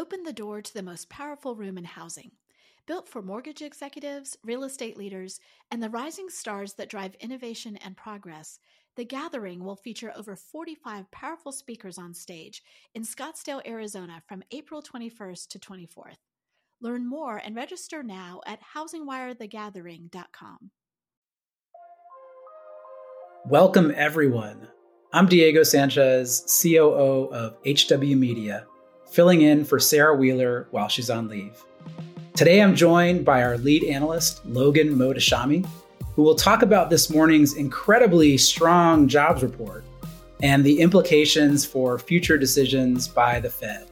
opened the door to the most powerful room in housing. Built for mortgage executives, real estate leaders, and the rising stars that drive innovation and progress, the gathering will feature over 45 powerful speakers on stage in Scottsdale, Arizona from April 21st to 24th. Learn more and register now at housingwirethegathering.com. Welcome, everyone. I'm Diego Sanchez, COO of HW Media, filling in for Sarah Wheeler while she's on leave. Today, I'm joined by our lead analyst, Logan Mohtashami, who will talk about this morning's incredibly strong jobs report and the implications for future decisions by the Fed.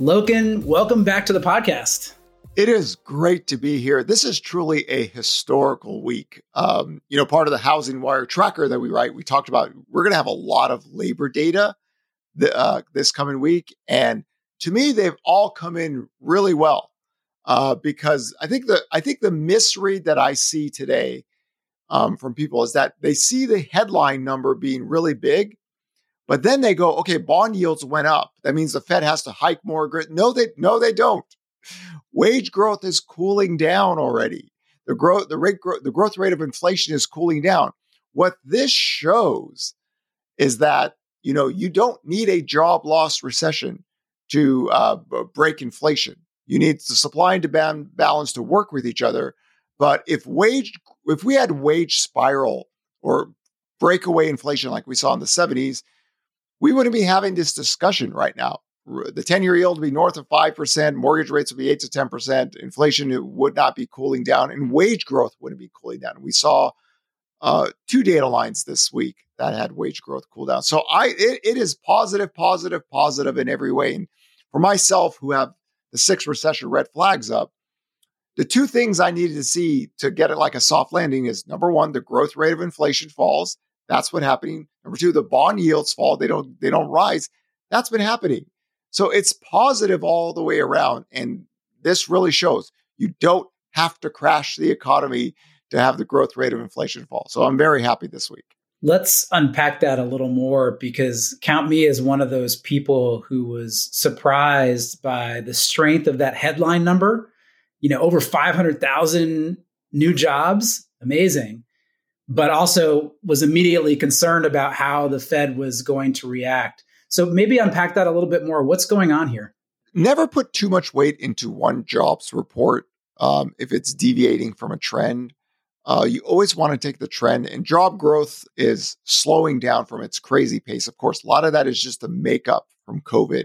Logan, welcome back to the podcast. It is great to be here. This is truly a historical week. Um, you know, part of the Housing Wire tracker that we write, we talked about we're going to have a lot of labor data uh, this coming week, and to me, they've all come in really well uh, because I think the I think the misread that I see today um, from people is that they see the headline number being really big, but then they go, okay, bond yields went up. That means the Fed has to hike more. No, they no, they don't. Wage growth is cooling down already. The growth, the rate, the growth rate of inflation is cooling down. What this shows is that you know you don't need a job loss recession to uh, break inflation. You need the supply and demand balance to work with each other. But if wage, if we had wage spiral or breakaway inflation like we saw in the 70s, we wouldn't be having this discussion right now the 10 year yield would be north of 5%, mortgage rates would be 8 to 10%, inflation would not be cooling down, and wage growth wouldn't be cooling down. We saw uh, two data lines this week that had wage growth cool down. So I it, it is positive, positive, positive in every way. And for myself, who have the six recession red flags up, the two things I needed to see to get it like a soft landing is number one, the growth rate of inflation falls. That's what happening. Number two, the bond yields fall. They don't they don't rise. That's been happening. So it's positive all the way around. And this really shows you don't have to crash the economy to have the growth rate of inflation fall. So I'm very happy this week. Let's unpack that a little more because count me as one of those people who was surprised by the strength of that headline number. You know, over 500,000 new jobs, amazing. But also was immediately concerned about how the Fed was going to react. So maybe unpack that a little bit more. What's going on here? Never put too much weight into one jobs report um, if it's deviating from a trend. Uh, you always want to take the trend, and job growth is slowing down from its crazy pace. Of course, a lot of that is just a makeup from COVID,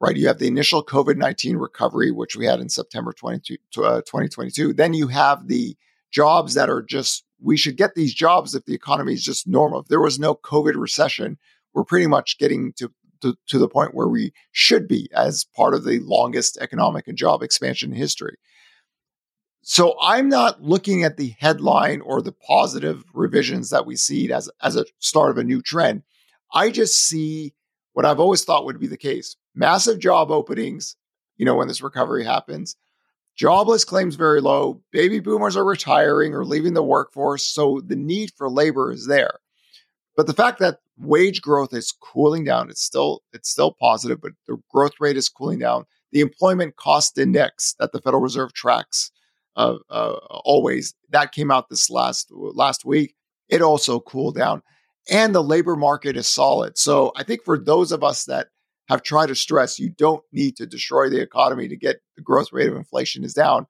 right? You have the initial COVID 19 recovery, which we had in September 22, uh, 2022. Then you have the jobs that are just, we should get these jobs if the economy is just normal. If there was no COVID recession, we're pretty much getting to, to, to the point where we should be as part of the longest economic and job expansion in history. So I'm not looking at the headline or the positive revisions that we see as, as a start of a new trend. I just see what I've always thought would be the case massive job openings, you know, when this recovery happens. Jobless claims very low. Baby boomers are retiring or leaving the workforce. So the need for labor is there. But the fact that wage growth is cooling down, it's still it's still positive, but the growth rate is cooling down. The employment cost index that the Federal Reserve tracks uh, uh, always that came out this last last week. It also cooled down, and the labor market is solid. So I think for those of us that have tried to stress, you don't need to destroy the economy to get the growth rate of inflation is down.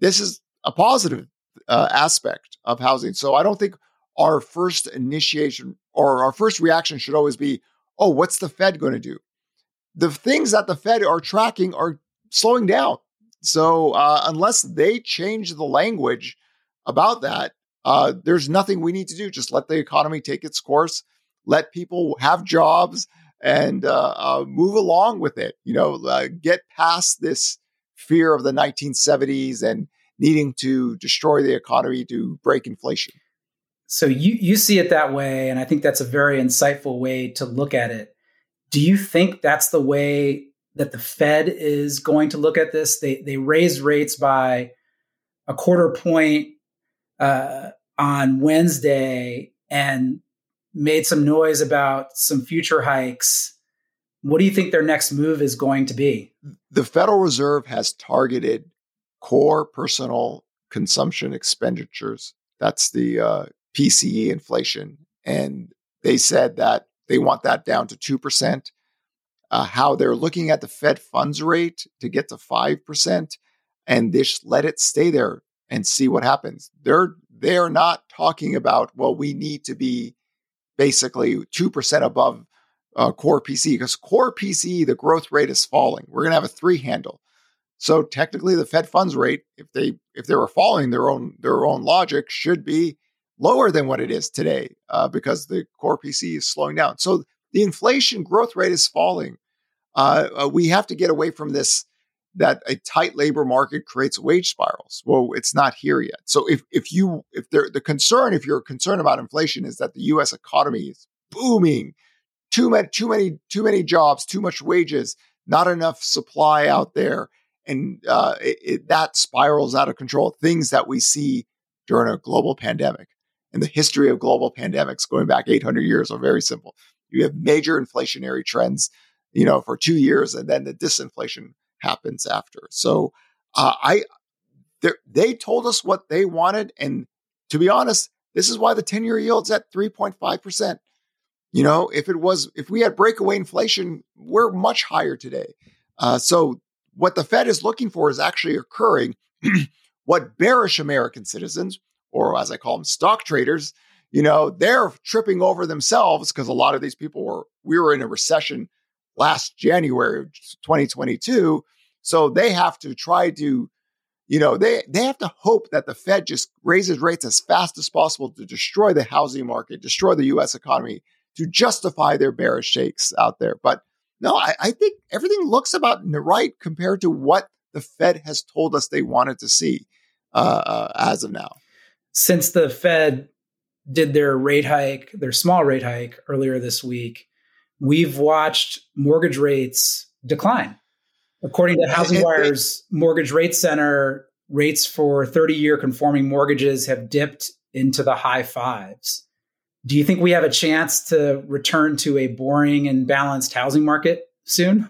This is a positive uh, aspect of housing. So I don't think our first initiation or our first reaction should always be, oh, what's the Fed going to do? The things that the Fed are tracking are slowing down. So uh, unless they change the language about that, uh, there's nothing we need to do. Just let the economy take its course, let people have jobs, and uh, uh move along with it. You know, uh, get past this fear of the 1970s and needing to destroy the economy to break inflation so you you see it that way and i think that's a very insightful way to look at it do you think that's the way that the fed is going to look at this they they raised rates by a quarter point uh, on wednesday and made some noise about some future hikes What do you think their next move is going to be? The Federal Reserve has targeted core personal consumption expenditures. That's the uh, PCE inflation. And they said that they want that down to 2%. Uh, how they're looking at the Fed funds rate to get to 5% and just let it stay there and see what happens. They're they're not talking about well we need to be basically 2% above uh, core PCE because core PCE the growth rate is falling. We're going to have a 3 handle. So technically the Fed funds rate if they if they were following their own their own logic should be lower than what it is today uh, because the core PCE is slowing down. So the inflation growth rate is falling. Uh, uh, we have to get away from this that a tight labor market creates wage spirals. Well, it's not here yet. So if if you if there the concern if you're concerned about inflation is that the U.S. economy is booming, too many too many too many jobs, too much wages, not enough supply out there, and uh, it, it, that spirals out of control. Things that we see during a global pandemic. And the history of global pandemics going back 800 years are very simple. You have major inflationary trends, you know, for two years, and then the disinflation happens after. So uh, I, they told us what they wanted, and to be honest, this is why the 10 year yield's at 3.5 percent. You know, if it was, if we had breakaway inflation, we're much higher today. Uh, so what the Fed is looking for is actually occurring. what bearish American citizens, or as I call them, stock traders, you know, they're tripping over themselves because a lot of these people were, we were in a recession last January 2022. So they have to try to, you know, they, they have to hope that the Fed just raises rates as fast as possible to destroy the housing market, destroy the US economy, to justify their bearish shakes out there. But no, I, I think everything looks about right compared to what the Fed has told us they wanted to see uh, uh, as of now. Since the Fed did their rate hike, their small rate hike earlier this week, we've watched mortgage rates decline. According to Housing Wire's Mortgage Rate Center, rates for 30 year conforming mortgages have dipped into the high fives. Do you think we have a chance to return to a boring and balanced housing market soon?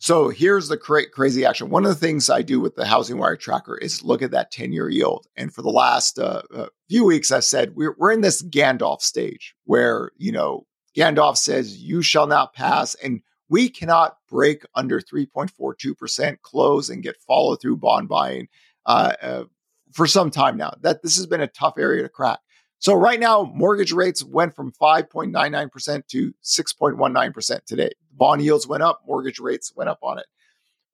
So here's the cra- crazy action. One of the things I do with the Housing Wire tracker is look at that 10 year yield. And for the last uh, uh, few weeks, I said we're, we're in this Gandalf stage where, you know, Gandalf says, You shall not pass. And we cannot break under 3.42% close and get follow through bond buying uh, uh, for some time now. That this has been a tough area to crack. So right now, mortgage rates went from 5.99% to 6.19% today. Bond yields went up, mortgage rates went up on it.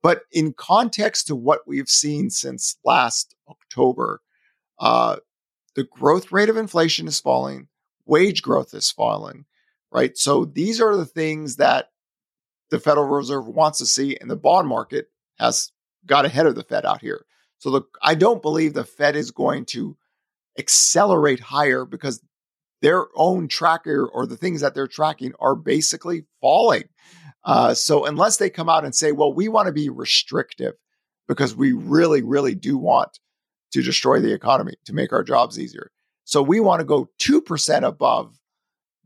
But in context to what we've seen since last October, uh, the growth rate of inflation is falling, wage growth is falling, right? So these are the things that the Federal Reserve wants to see, and the bond market has got ahead of the Fed out here. So look, I don't believe the Fed is going to accelerate higher because their own tracker or the things that they're tracking are basically falling. Uh, so unless they come out and say, well, we want to be restrictive because we really, really do want to destroy the economy to make our jobs easier. So we want to go 2% above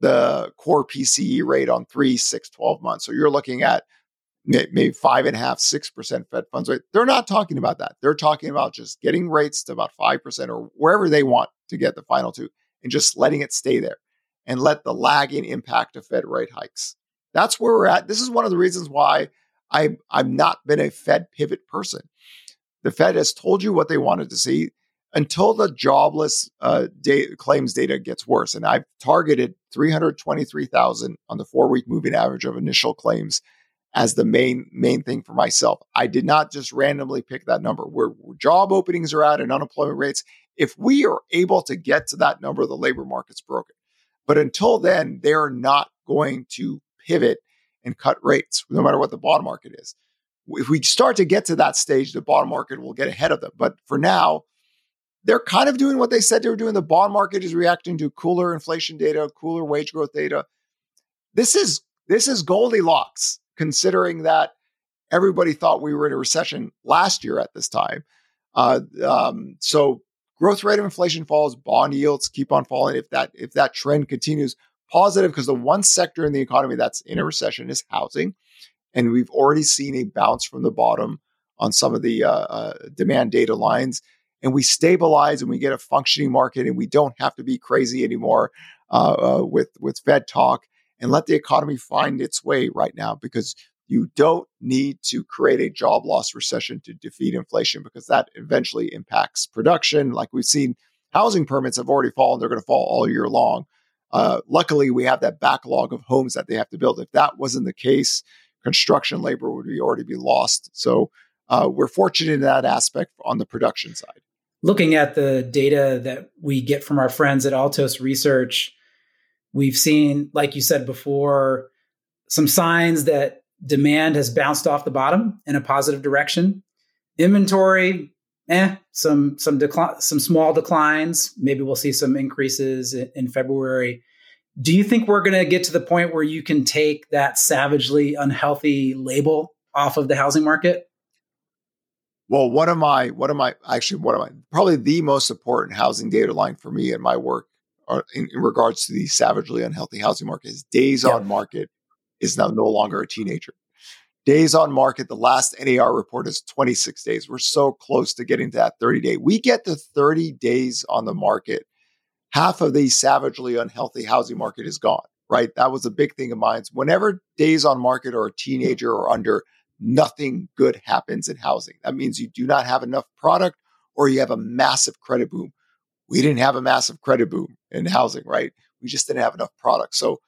the core PCE rate on three, six, 12 months. So you're looking at maybe five and a half, six percent Fed funds rate. They're not talking about that. They're talking about just getting rates to about five percent or wherever they want to get the final two, and just letting it stay there and let the lagging impact of Fed rate hikes. That's where we're at. This is one of the reasons why I I've not been a Fed pivot person. The Fed has told you what they wanted to see until the jobless uh, claims data gets worse. And I've targeted 323,000 on the four week moving average of initial claims as the main main thing for myself. I did not just randomly pick that number. Where, job openings are at and unemployment rates, if we are able to get to that number, the labor market's broken. But until then, they are not going to pivot and cut rates, no matter what the bond market is. If we start to get to that stage, the bond market will get ahead of them. But for now, they're kind of doing what they said they were doing. The bond market is reacting to cooler inflation data, cooler wage growth data. This is this is Goldilocks considering that everybody thought we were in a recession last year at this time. Uh, um, so growth rate of inflation falls, bond yields keep on falling. If that if that trend continues, positive because the one sector in the economy that's in a recession is housing. And we've already seen a bounce from the bottom on some of the uh, uh, demand data lines. And we stabilize and we get a functioning market and we don't have to be crazy anymore uh, uh with, with Fed talk and let the economy find its way right now because you don't need to create a job loss recession to defeat inflation because that eventually impacts production. Like we've seen, housing permits have already fallen, they're going to fall all year long. Uh, luckily, we have that backlog of homes that they have to build. If that wasn't the case, construction labor would be already be lost. So uh, we're fortunate in that aspect on the production side. Looking at the data that we get from our friends at Altos Research, we've seen, like you said before, some signs that demand has bounced off the bottom in a positive direction. Inventory, eh, some some decline, some small declines. Maybe we'll see some increases in, in February. Do you think we're going to get to the point where you can take that savagely unhealthy label off of the housing market? Well, one of my, one of my, actually, one of my, probably the most important housing data line for me in my work uh, in, in, regards to the savagely unhealthy housing market is days on market is now no longer a teenager. Days on market, the last NAR report is 26 days. We're so close to getting to that 30 day. We get to 30 days on the market. Half of the savagely unhealthy housing market is gone, right? That was a big thing of mine. Whenever days on market or a teenager or under, nothing good happens in housing. That means you do not have enough product or you have a massive credit boom. We didn't have a massive credit boom in housing, right? We just didn't have enough product. So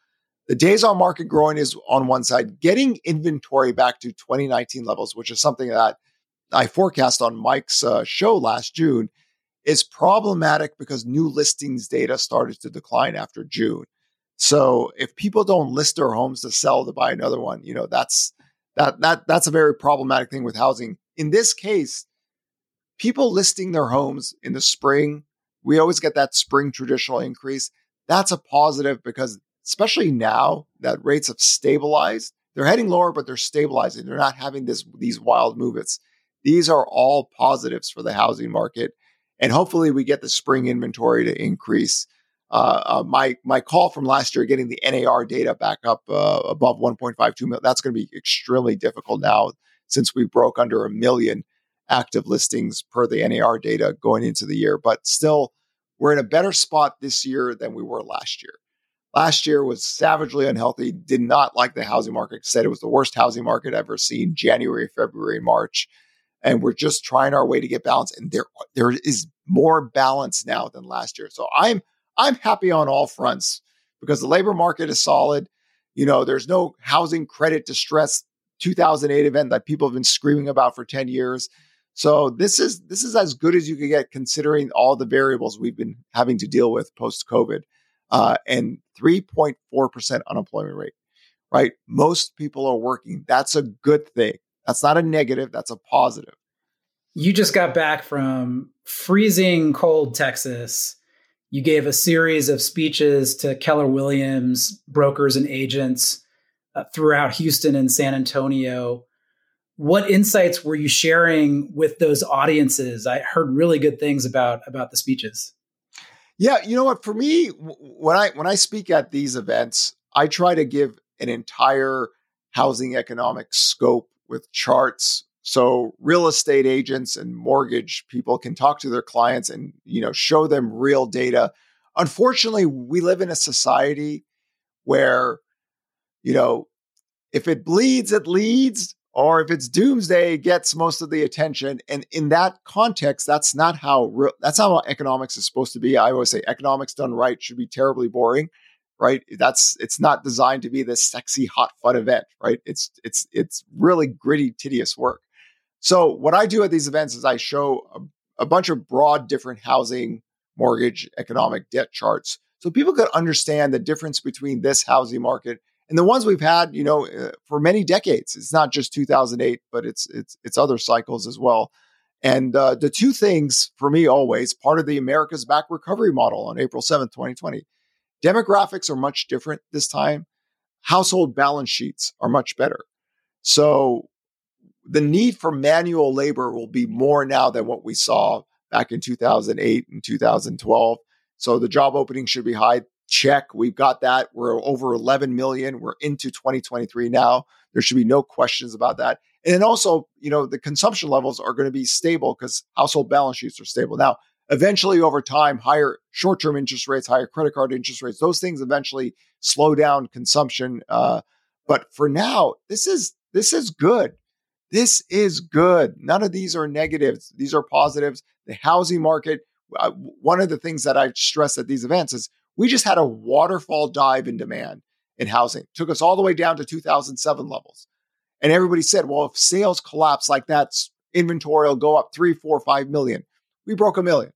the days on market growing is on one side, getting inventory back to 2019 levels, which is something that I forecast on Mike's uh, show last June, is problematic because new listings data started to decline after June. So if people don't list their homes to sell to buy another one, you know that's that that that's a very problematic thing with housing. In this case, people listing their homes in the spring, we always get that spring traditional increase. That's a positive because especially now that rates have stabilized. They're heading lower, but they're stabilizing. They're not having this these wild movements. These are all positives for the housing market, and hopefully, we get the spring inventory to increase. Uh, uh, my my call from last year, getting the NAR data back up uh, above 1.52 million, that's going to be extremely difficult now since we broke under a million active listings per the NAR data going into the year. But still, we're in a better spot this year than we were last year. Last year was savagely unhealthy, did not like the housing market, said it was the worst housing market ever seen January, February, March. And we're just trying our way to get balance. And there, there is more balance now than last year. So I'm I'm happy on all fronts because the labor market is solid. You know, there's no housing credit distress 2008 event that people have been screaming about for 10 years. So this is this is as good as you could get considering all the variables we've been having to deal with post COVID uh, and 3.4% unemployment rate, right? Most people are working. That's a good thing. That's not a negative, that's a positive. You just got back from freezing cold Texas. You gave a series of speeches to Keller Williams brokers and agents uh, throughout Houston and San Antonio. What insights were you sharing with those audiences? I heard really good things about about the speeches. Yeah, you know what? For me, when I when I speak at these events, I try to give an entire housing economic scope with charts so real estate agents and mortgage people can talk to their clients and you know show them real data. Unfortunately we live in a society where you know if it bleeds it leads or if it's doomsday it gets most of the attention. And in that context that's not how real, that's not how economics is supposed to be. I always say economics done right should be terribly boring right? That's it's not designed to be this sexy hot fun event right? It's it's it's really gritty tedious work so what i do at these events is i show a, a bunch of broad different housing mortgage economic debt charts so people could understand the difference between this housing market and the ones we've had, you know, uh, for many decades. It's not just 2008, but it's it's it's other cycles as well. And uh, the two things for me always part of the America's Back recovery model on April 7th, 2020. Demographics are much different this time. Household balance sheets are much better. So the need for manual labor will be more now than what we saw back in 2008 and 2012. So the job opening should be high check. We've got that. We're over 11 million. We're into 2023 now. There should be no questions about that. And then also, you know, the consumption levels are going to be stable because household balance sheets are stable. Now, eventually over time, higher short-term interest rates, higher credit card interest rates, those things eventually slow down consumption. Uh, but for now, this is this is good. This is good. None of these are negatives. These are positives. The housing market. Uh, one of the things that I stress at these events is we just had a waterfall dive in demand in housing. It took us all the way down to 2007 levels. And everybody said, well, if sales collapse like that, inventory will go up three, four, five million. We broke a million.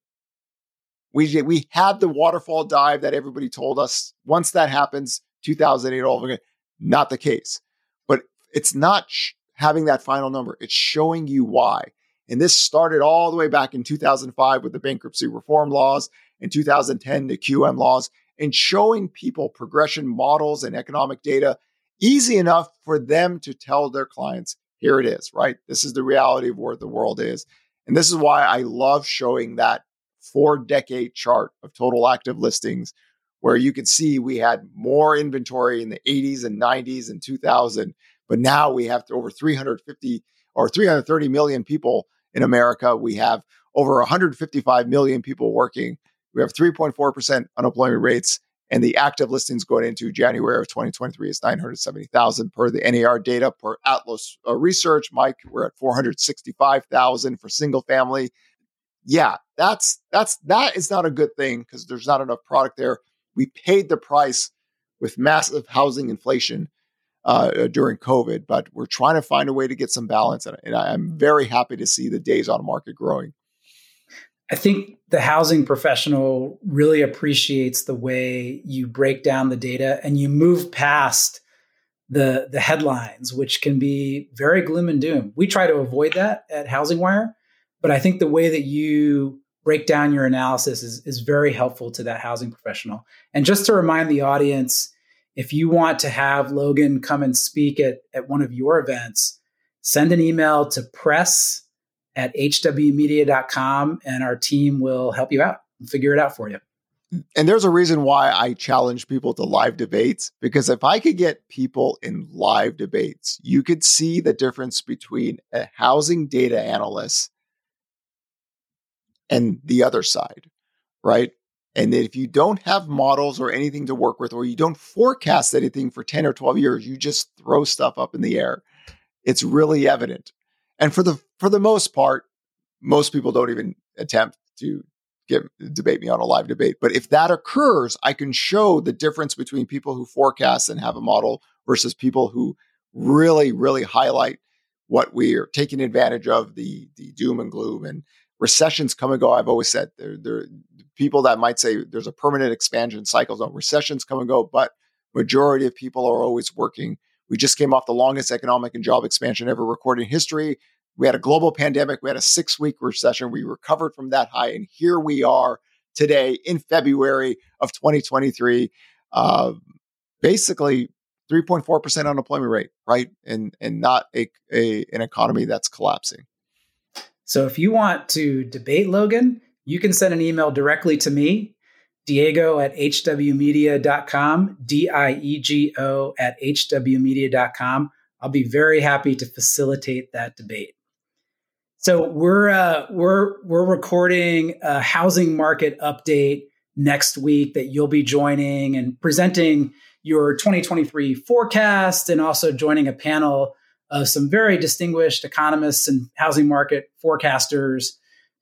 We, we had the waterfall dive that everybody told us. Once that happens, 2008 all over again. Not the case. But it's not having that final number. It's showing you why. And this started all the way back in 2005 with the bankruptcy reform laws, in 2010, the QM laws, and showing people progression models and economic data easy enough for them to tell their clients, here it is, right? This is the reality of where the world is. And this is why I love showing that four decade chart of total active listings, where you can see we had more inventory in the 80s and 90s and 2000, but now we have over 350 or 330 million people in America. We have over 155 million people working. We have 3.4% unemployment rates. And the active listings going into January of 2023 is 970,000 per the NAR data per Altos uh, Research. Mike, we're at 465,000 for single family. Yeah, that's that's that is not a good thing because there's not enough product there. We paid the price with massive housing inflation uh, uh during COVID, but we're trying to find a way to get some balance. And, and I'm very happy to see the days on market growing. I think the housing professional really appreciates the way you break down the data and you move past the the headlines, which can be very gloom and doom. We try to avoid that at Housing Wire, but I think the way that you break down your analysis is, is very helpful to that housing professional. And just to remind the audience, if you want to have Logan come and speak at, at one of your events, send an email to press at hwmedia.com and our team will help you out and figure it out for you. And there's a reason why I challenge people to live debates because if I could get people in live debates, you could see the difference between a housing data analyst and the other side, right? And that if you don't have models or anything to work with, or you don't forecast anything for 10 or 12 years, you just throw stuff up in the air. It's really evident. And for the for the most part, most people don't even attempt to get debate me on a live debate. But if that occurs, I can show the difference between people who forecast and have a model versus people who really, really highlight what we are taking advantage of the the doom and gloom and recessions come and go. I've always said there there people that might say there's a permanent expansion cycle. No, recessions come and go, but majority of people are always working we just came off the longest economic and job expansion ever recorded in history. We had a global pandemic. We had a six week recession. We recovered from that high. And here we are today in February of 2023. Uh, basically, 3.4% unemployment rate, right? And, and not a, a, an economy that's collapsing. So if you want to debate Logan, you can send an email directly to me Diego at hwmedia.com, D I E G O at hwmedia.com. I'll be very happy to facilitate that debate. So we're uh, we're we're recording a housing market update next week that you'll be joining and presenting your 2023 forecast and also joining a panel of some very distinguished economists and housing market forecasters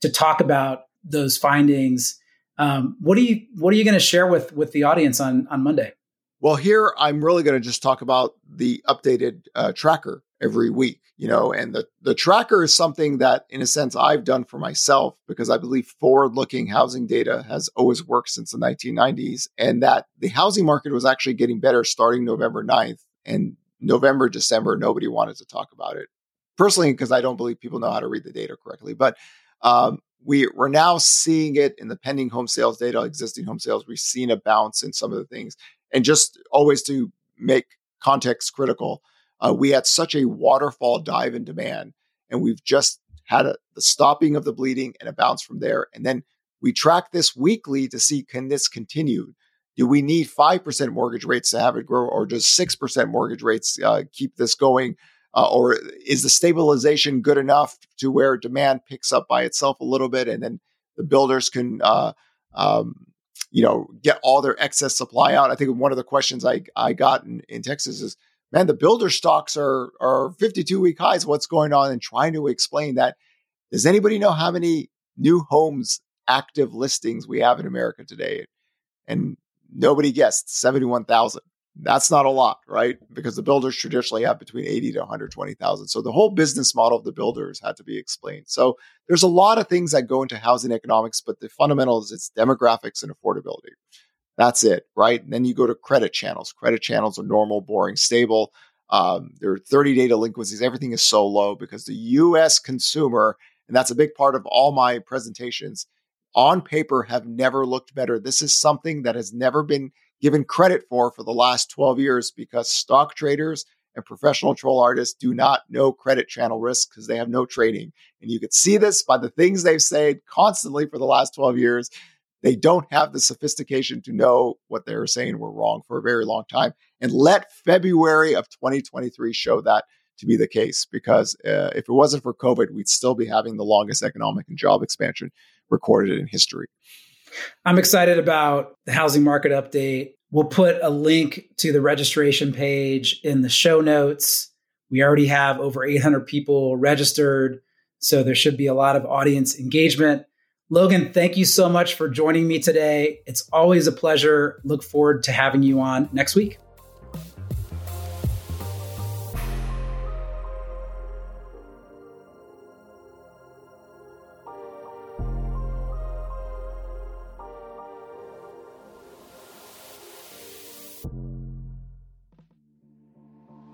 to talk about those findings um, what are you What are you going to share with with the audience on on Monday? Well, here I'm really going to just talk about the updated uh, tracker every week. You know, and the the tracker is something that, in a sense, I've done for myself because I believe forward looking housing data has always worked since the 1990s, and that the housing market was actually getting better starting November 9th and November, December, nobody wanted to talk about it. Personally, because I don't believe people know how to read the data correctly. But um, we, we're now seeing it in the pending home sales data, existing home sales. We've seen a bounce in some of the things. And just always to make context critical, uh, we had such a waterfall dive in demand, and we've just had a, the stopping of the bleeding and a bounce from there. And then we track this weekly to see can this continue? do we need 5% mortgage rates to have it grow, or does 6% mortgage rates uh, keep this going? Uh, or is the stabilization good enough to where demand picks up by itself a little bit and then the builders can, uh, um, you know, get all their excess supply out? I think one of the questions I, I got in, in Texas is, man, the builder stocks are, are 52 week highs. What's going on? And trying to explain that. Does anybody know how many new homes active listings we have in America today? And nobody guessed 71,000. That's not a lot, right? Because the builders traditionally have between 80 to 120,000. So the whole business model of the builders had to be explained. So there's a lot of things that go into housing economics, but the fundamentals it's demographics and affordability. That's it, right? And then you go to credit channels. Credit channels are normal, boring, stable. Um, there are 30 day delinquencies. Everything is so low because the US consumer, and that's a big part of all my presentations, on paper have never looked better. This is something that has never been given credit for for the last 12 years because stock traders and professional troll artists do not know credit channel risk because they have no trading. And you could see this by the things they've said constantly for the last 12 years. They don't have the sophistication to know what they're saying were wrong for a very long time. And let February of 2023 show that to be the case because uh, if it wasn't for COVID, we'd still be having the longest economic and job expansion recorded in history. I'm excited about the housing market update. We'll put a link to the registration page in the show notes. We already have over 800 people registered, so there should be a lot of audience engagement. Logan, thank you so much for joining me today. It's always a pleasure. Look forward to having you on next week.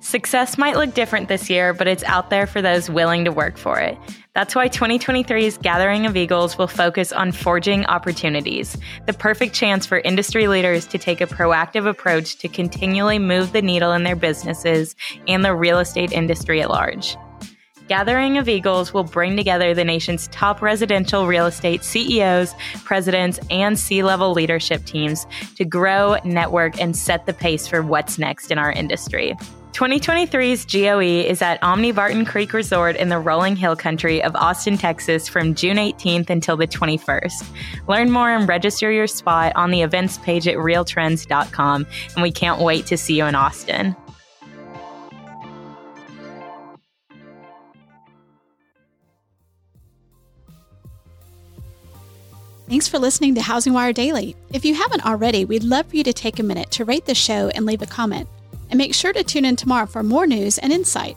Success might look different this year, but it's out there for those willing to work for it. That's why 2023's Gathering of Eagles will focus on forging opportunities, the perfect chance for industry leaders to take a proactive approach to continually move the needle in their businesses and the real estate industry at large. Gathering of Eagles will bring together the nation's top residential real estate CEOs, presidents, and C level leadership teams to grow, network, and set the pace for what's next in our industry. 2023's GOE is at Omni Barton Creek Resort in the rolling hill country of Austin, Texas from June 18th until the 21st. Learn more and register your spot on the events page at realtrends.com, and we can't wait to see you in Austin. Thanks for listening to Housing Wire Daily. If you haven't already, we'd love for you to take a minute to rate the show and leave a comment. And make sure to tune in tomorrow for more news and insight.